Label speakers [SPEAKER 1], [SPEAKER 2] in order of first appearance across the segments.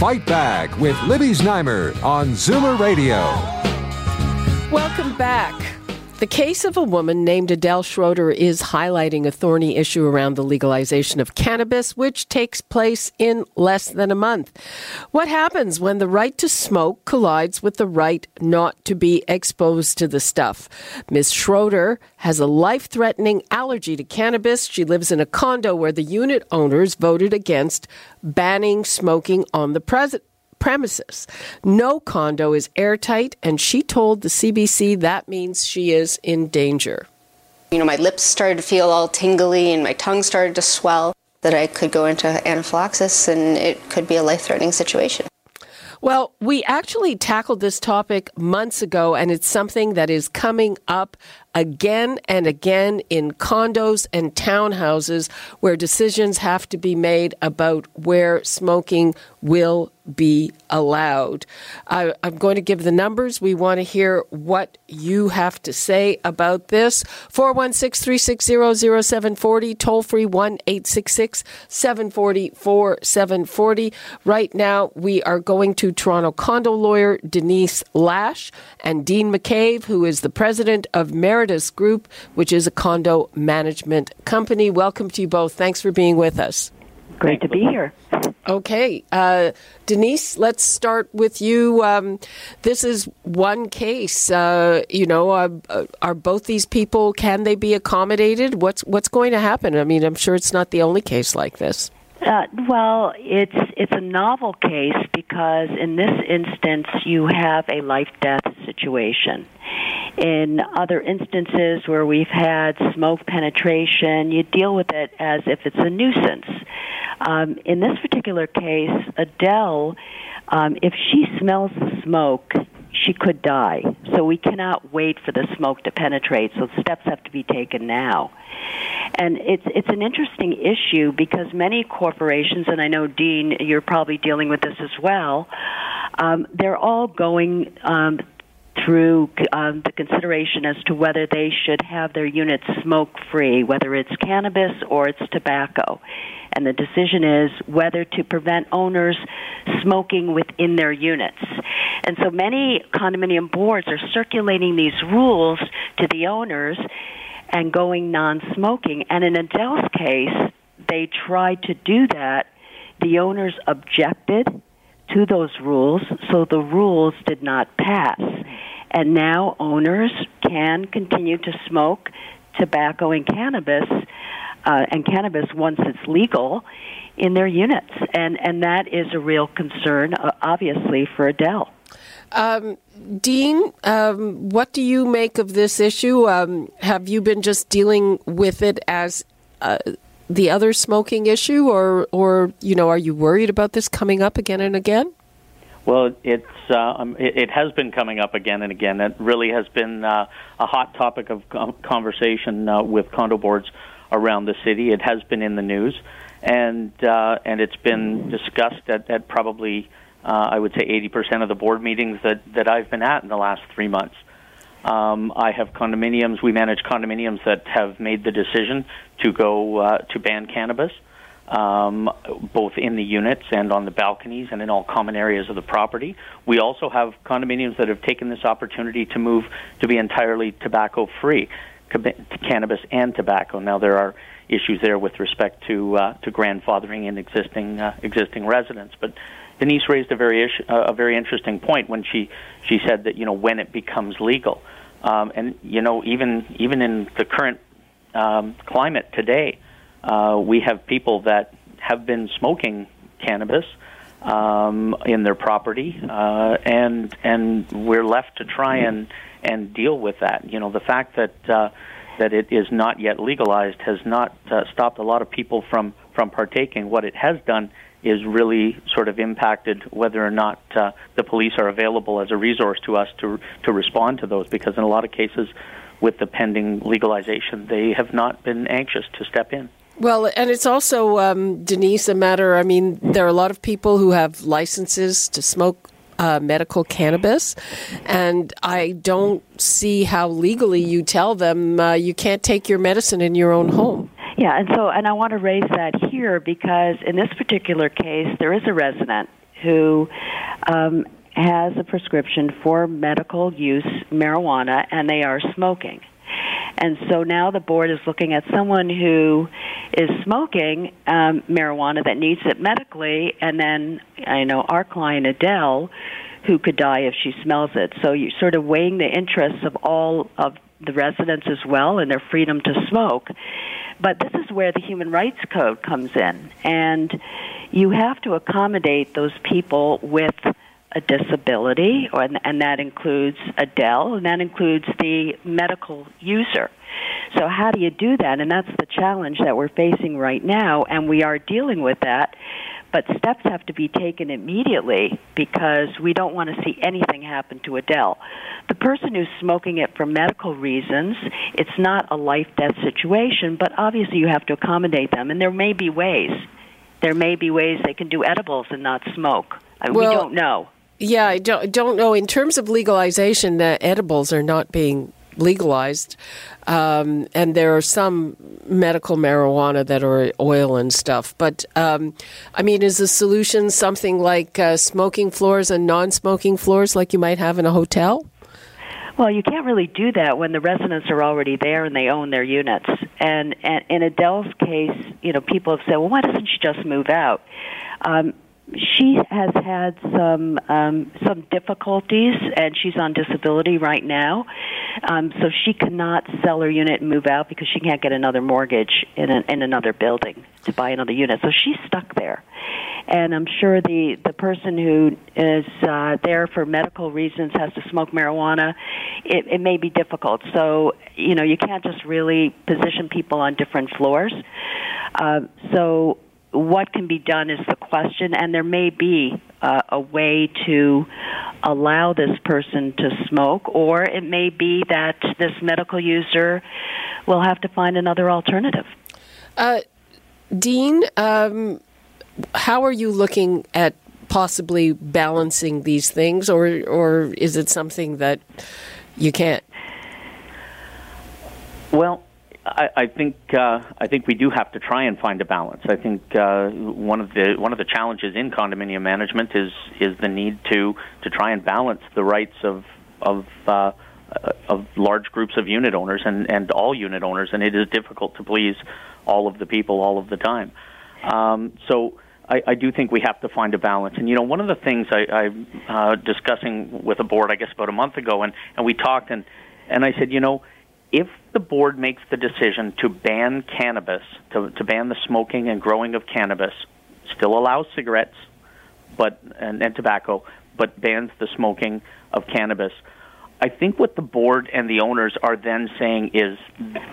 [SPEAKER 1] Fight Back with Libby Znaimer on Zoomer Radio.
[SPEAKER 2] Welcome back. The case of a woman named Adele Schroeder is highlighting a thorny issue around the legalization of cannabis, which takes place in less than a month. What happens when the right to smoke collides with the right not to be exposed to the stuff? Ms. Schroeder has a life threatening allergy to cannabis. She lives in a condo where the unit owners voted against banning smoking on the president premises. No condo is airtight, and she told the CBC that means she is in danger.
[SPEAKER 3] You know, my lips started to feel all tingly and my tongue started to swell, that I could go into anaphylaxis and it could be a life threatening situation.
[SPEAKER 2] Well, we actually tackled this topic months ago, and it's something that is coming up again and again in condos and townhouses where decisions have to be made about where smoking will be allowed. I, am going to give the numbers. We want to hear what you have to say about this. 416 360 0740, toll free 1 866 740 4740. Right now, we are going to Toronto condo lawyer Denise Lash and Dean McCabe, who is the president of Meritus Group, which is a condo management company. Welcome to you both. Thanks for being with us.
[SPEAKER 4] Great to be here.
[SPEAKER 2] Okay. Uh, Denise, let's start with you. Um, this is one case. Uh, you know, uh, uh, are both these people, can they be accommodated? What's, what's going to happen? I mean, I'm sure it's not the only case like this.
[SPEAKER 4] Uh, well, it's it's a novel case because in this instance you have a life death situation. In other instances where we've had smoke penetration, you deal with it as if it's a nuisance. Um, in this particular case, Adele, um, if she smells the smoke, she could die. So we cannot wait for the smoke to penetrate. So steps have to be taken now. And it's it's an interesting issue because many corporations, and I know Dean, you're probably dealing with this as well. Um, they're all going um, through um, the consideration as to whether they should have their units smoke free, whether it's cannabis or it's tobacco. And the decision is whether to prevent owners smoking within their units. And so many condominium boards are circulating these rules to the owners and going non smoking. And in Adele's case, they tried to do that. The owners objected to those rules, so the rules did not pass. And now owners can continue to smoke tobacco and cannabis, uh, and cannabis once it's legal in their units. And, and that is a real concern, uh, obviously, for Adele.
[SPEAKER 2] Um, Dean, um, what do you make of this issue? Um, have you been just dealing with it as uh, the other smoking issue, or, or you know, are you worried about this coming up again and again?
[SPEAKER 5] Well, it's uh, um, it, it has been coming up again and again. It really has been uh, a hot topic of conversation uh, with condo boards around the city. It has been in the news, and uh, and it's been discussed at, at probably uh, I would say 80% of the board meetings that, that I've been at in the last three months. Um, I have condominiums. We manage condominiums that have made the decision to go uh, to ban cannabis, um, both in the units and on the balconies and in all common areas of the property. We also have condominiums that have taken this opportunity to move to be entirely tobacco free, cannabis and tobacco. Now there are issues there with respect to uh, to grandfathering in existing uh, existing residents, but Denise raised a very uh, a very interesting point when she she said that you know when it becomes legal, um, and you know even even in the current um, climate today, uh, we have people that have been smoking cannabis um, in their property, uh, and and we're left to try and and deal with that. You know the fact that. Uh, that it is not yet legalized has not uh, stopped a lot of people from from partaking. What it has done is really sort of impacted whether or not uh, the police are available as a resource to us to to respond to those. Because in a lot of cases, with the pending legalization, they have not been anxious to step in.
[SPEAKER 2] Well, and it's also, um, Denise, a matter. I mean, there are a lot of people who have licenses to smoke uh, medical cannabis, and I don't see how legally you tell them uh, you can't take your medicine in your own home.
[SPEAKER 4] Yeah, and so, and I want to raise that here because in this particular case, there is a resident who um, has a prescription for medical use marijuana, and they are smoking. And so now the board is looking at someone who is smoking um, marijuana that needs it medically, and then I know our client Adele, who could die if she smells it. So you're sort of weighing the interests of all of the residents as well and their freedom to smoke. But this is where the Human Rights Code comes in, and you have to accommodate those people with a disability, or, and that includes Adele, and that includes the medical user. So, how do you do that? And that's the challenge that we're facing right now, and we are dealing with that. But steps have to be taken immediately because we don't want to see anything happen to Adele. The person who's smoking it for medical reasons, it's not a life death situation, but obviously you have to accommodate them, and there may be ways. There may be ways they can do edibles and not smoke. Uh, well, we don't know.
[SPEAKER 2] Yeah, I don't, don't know. In terms of legalization, the edibles are not being legalized. Um, and there are some medical marijuana that are oil and stuff. But um, I mean, is the solution something like uh, smoking floors and non smoking floors like you might have in a hotel?
[SPEAKER 4] Well, you can't really do that when the residents are already there and they own their units. And, and in Adele's case, you know, people have said, well, why doesn't she just move out? Um, she has had some um, some difficulties, and she's on disability right now. Um, so she cannot sell her unit and move out because she can't get another mortgage in an, in another building to buy another unit. So she's stuck there, and I'm sure the the person who is uh, there for medical reasons has to smoke marijuana. It, it may be difficult. So you know you can't just really position people on different floors. Uh, so what can be done is the question, and there may be uh, a way to allow this person to smoke, or it may be that this medical user will have to find another alternative.
[SPEAKER 2] Uh, Dean, um, how are you looking at possibly balancing these things, or or is it something that you can't?
[SPEAKER 5] Well, I, I think uh, I think we do have to try and find a balance. I think uh, one of the one of the challenges in condominium management is is the need to to try and balance the rights of of uh, of large groups of unit owners and and all unit owners, and it is difficult to please all of the people all of the time. Um, so. I, I do think we have to find a balance. And you know, one of the things I, I'm uh, discussing with a board, I guess about a month ago, and, and we talked, and and I said, you know, if the board makes the decision to ban cannabis, to, to ban the smoking and growing of cannabis, still allows cigarettes, but and, and tobacco, but bans the smoking of cannabis. I think what the board and the owners are then saying is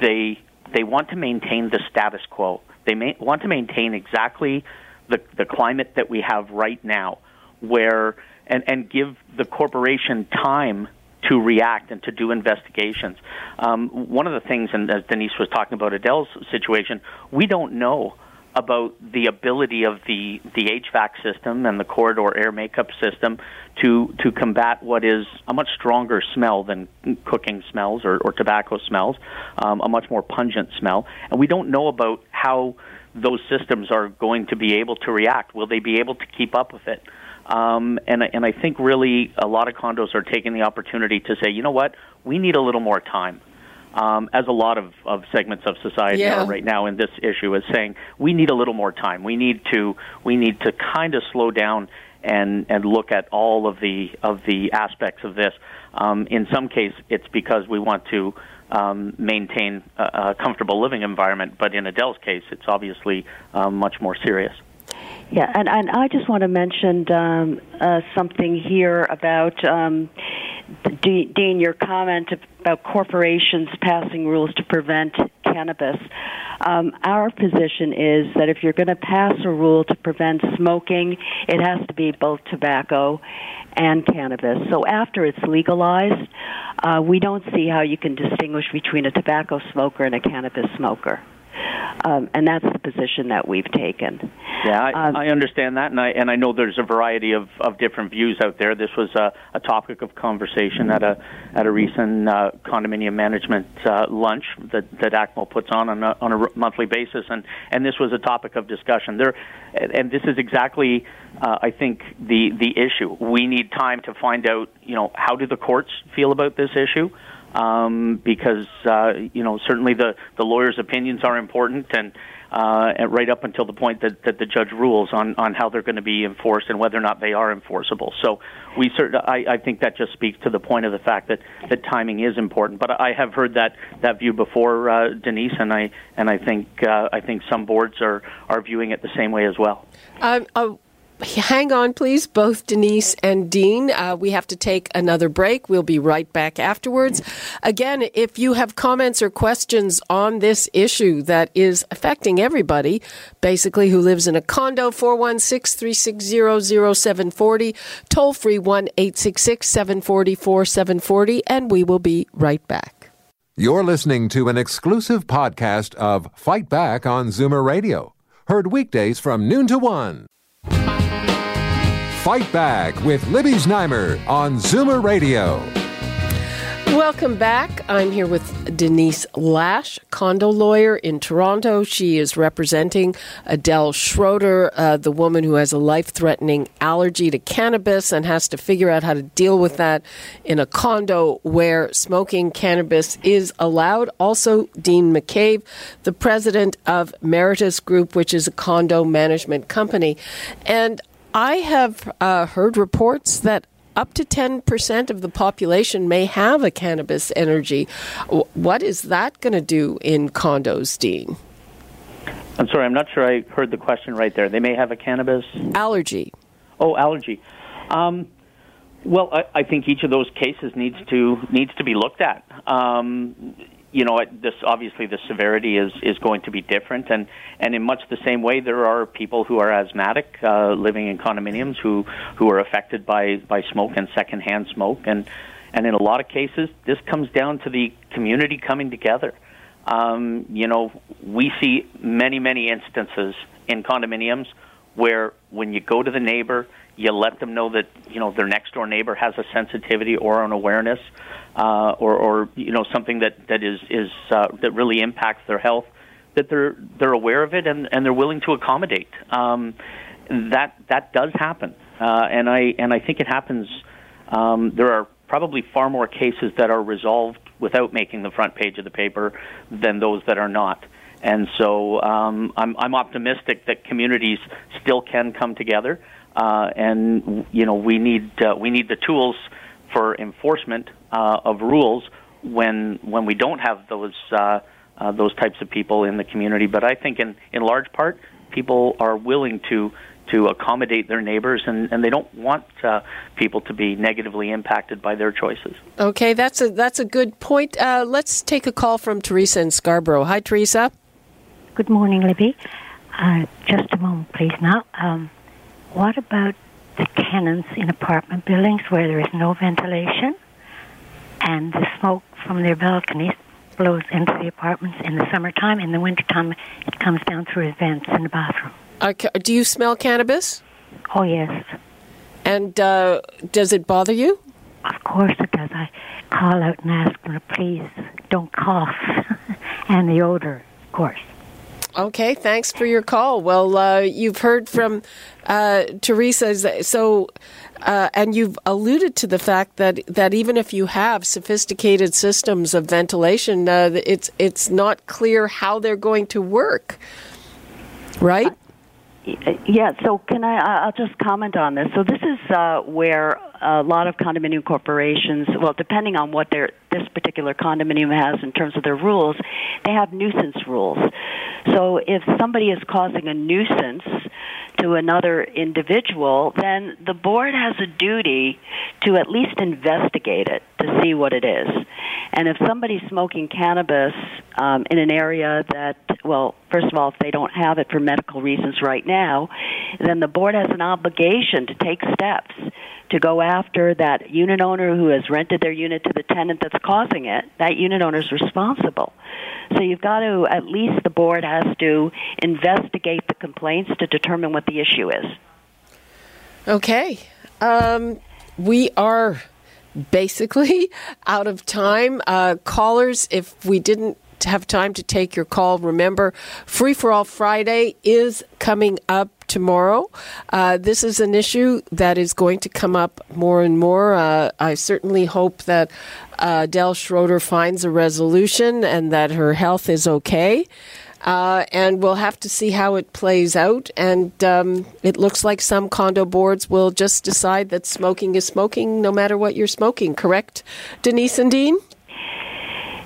[SPEAKER 5] they they want to maintain the status quo. They may, want to maintain exactly the the climate that we have right now, where and and give the corporation time to react and to do investigations. Um, one of the things, and as Denise was talking about Adele's situation, we don't know about the ability of the the HVAC system and the corridor air makeup system to to combat what is a much stronger smell than cooking smells or, or tobacco smells, um, a much more pungent smell, and we don't know about how those systems are going to be able to react. Will they be able to keep up with it? Um, and and I think really a lot of condos are taking the opportunity to say, you know what, we need a little more time. Um, as a lot of, of segments of society
[SPEAKER 2] yeah.
[SPEAKER 5] are right now in this issue, is saying we need a little more time. We need to we need to kind of slow down and and look at all of the of the aspects of this. Um, in some case, it's because we want to um, maintain a, a comfortable living environment, but in Adele's case, it's obviously um, much more serious.
[SPEAKER 4] Yeah, and, and I just want to mention um, uh, something here about um, Dean, your comment about corporations passing rules to prevent cannabis, um, our position is that if you're going to pass a rule to prevent smoking, it has to be both tobacco and cannabis. So after it's legalized, uh, we don't see how you can distinguish between a tobacco smoker and a cannabis smoker. Um, and that's the position that we've taken.
[SPEAKER 5] Yeah, I, um, I understand that, and I and I know there's a variety of, of different views out there. This was a, a topic of conversation at a at a recent uh, condominium management uh, lunch that that ACMO puts on on a, on a monthly basis, and and this was a topic of discussion. There, and this is exactly, uh, I think, the the issue. We need time to find out, you know, how do the courts feel about this issue um, because uh, you know certainly the the lawyers' opinions are important and. Uh, right up until the point that, that the judge rules on, on how they're going to be enforced and whether or not they are enforceable. So we cert- I, I think that just speaks to the point of the fact that, that timing is important. But I have heard that, that view before, uh, Denise, and I and I think uh, I think some boards are, are viewing it the same way as well.
[SPEAKER 2] Um, uh, hang on, please, both Denise and Dean. Uh, we have to take another break. We'll be right back afterwards. Again, if you have comments or questions on this issue that is affecting everybody, basically who lives in a condo, 416 360 0740, toll free 1 866 744 740, and we will be right back.
[SPEAKER 1] You're listening to an exclusive podcast of Fight Back on Zoomer Radio, heard weekdays from noon to 1. Fight Back with Libby Znaimer on Zoomer Radio.
[SPEAKER 2] Welcome back. I'm here with Denise Lash, condo lawyer in Toronto. She is representing Adele Schroeder, uh, the woman who has a life threatening allergy to cannabis and has to figure out how to deal with that in a condo where smoking cannabis is allowed. Also, Dean McCabe, the president of Meritus Group, which is a condo management company. And I have uh, heard reports that up to 10% of the population may have a cannabis energy. What is that going to do in condos, Dean?
[SPEAKER 5] I'm sorry, I'm not sure I heard the question right there. They may have a cannabis
[SPEAKER 2] allergy.
[SPEAKER 5] Oh, allergy. Um, well, I, I, think each of those cases needs to needs to be looked at. Um, you know, this obviously the severity is is going to be different, and and in much the same way, there are people who are asthmatic uh, living in condominiums who who are affected by by smoke and secondhand smoke, and and in a lot of cases, this comes down to the community coming together. Um, you know, we see many many instances in condominiums where when you go to the neighbor, you let them know that you know their next door neighbor has a sensitivity or an awareness uh, or, or you know something that that is is uh, that really impacts their health, that they're they're aware of it and, and they're willing to accommodate. Um, that that does happen, uh, and I and I think it happens. Um, there are probably far more cases that are resolved without making the front page of the paper than those that are not. And so um, I'm, I'm optimistic that communities still can come together, uh, and you know we need uh, we need the tools for enforcement uh, of rules when when we don't have those uh, uh, those types of people in the community. But I think in in large part, people are willing to to accommodate their neighbors, and, and they don't want uh, people to be negatively impacted by their choices.
[SPEAKER 2] Okay, that's a that's a good point. Uh, let's take a call from Teresa in Scarborough. Hi, Teresa.
[SPEAKER 6] Good morning, Libby. Uh, just a moment, please. Now, um, what about the tenants in apartment buildings where there is no ventilation and the smoke from their balconies blows into the apartments in the summertime. In the wintertime, it comes down through the vents in the bathroom.
[SPEAKER 2] Uh, do you smell cannabis?
[SPEAKER 6] Oh, yes.
[SPEAKER 2] And uh, does it bother you?
[SPEAKER 6] Of course it does. I call out and ask them please don't cough. and the odor, of course.
[SPEAKER 2] Okay, thanks for your call. Well, uh, you've heard from uh, Teresa, so uh, and you've alluded to the fact that, that even if you have sophisticated systems of ventilation, uh, it's it's not clear how they're going to work, right?
[SPEAKER 4] Yeah. So can I? I'll just comment on this. So this is uh, where a lot of condominium corporations, well, depending on what their this particular condominium has in terms of their rules, they have nuisance rules. So if somebody is causing a nuisance to another individual, then the board has a duty to at least investigate it to see what it is. And if somebody's smoking cannabis um, in an area that, well, first of all, if they don't have it for medical reasons right now, then the board has an obligation to take steps to go after that unit owner who has rented their unit to the tenant that's causing it. That unit owner is responsible. So you've got to, at least the board has to investigate the complaints to determine what the issue is.
[SPEAKER 2] Okay. Um, we are basically out of time. Uh, callers, if we didn't have time to take your call, remember Free for All Friday is coming up tomorrow. Uh, this is an issue that is going to come up more and more. Uh, I certainly hope that uh, Del Schroeder finds a resolution and that her health is okay. Uh, and we'll have to see how it plays out. And um, it looks like some condo boards will just decide that smoking is smoking no matter what you're smoking, correct, Denise and Dean?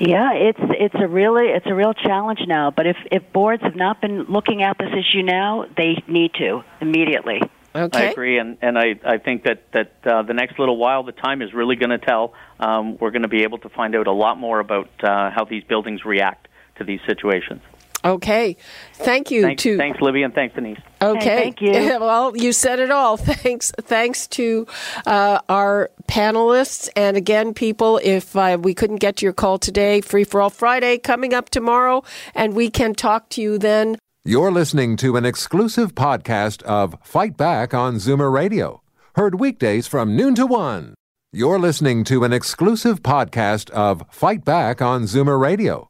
[SPEAKER 4] Yeah, it's it's a really it's a real challenge now. But if if boards have not been looking at this issue now, they need to immediately.
[SPEAKER 2] Okay.
[SPEAKER 5] I agree, and and I I think that that uh, the next little while, the time is really going to tell. Um, we're going to be able to find out a lot more about uh, how these buildings react to these situations.
[SPEAKER 2] Okay. Thank you
[SPEAKER 5] Thanks,
[SPEAKER 2] to
[SPEAKER 5] thanks Libby, and thanks, Denise.
[SPEAKER 2] Okay.
[SPEAKER 4] Hey, thank you.
[SPEAKER 2] Well, you said it all. Thanks. Thanks to uh, our panelists. And again, people, if uh, we couldn't get to your call today, Free for All Friday coming up tomorrow, and we can talk to you then.
[SPEAKER 1] You're listening to an exclusive podcast of Fight Back on Zoomer Radio, heard weekdays from noon to one. You're listening to an exclusive podcast of Fight Back on Zoomer Radio,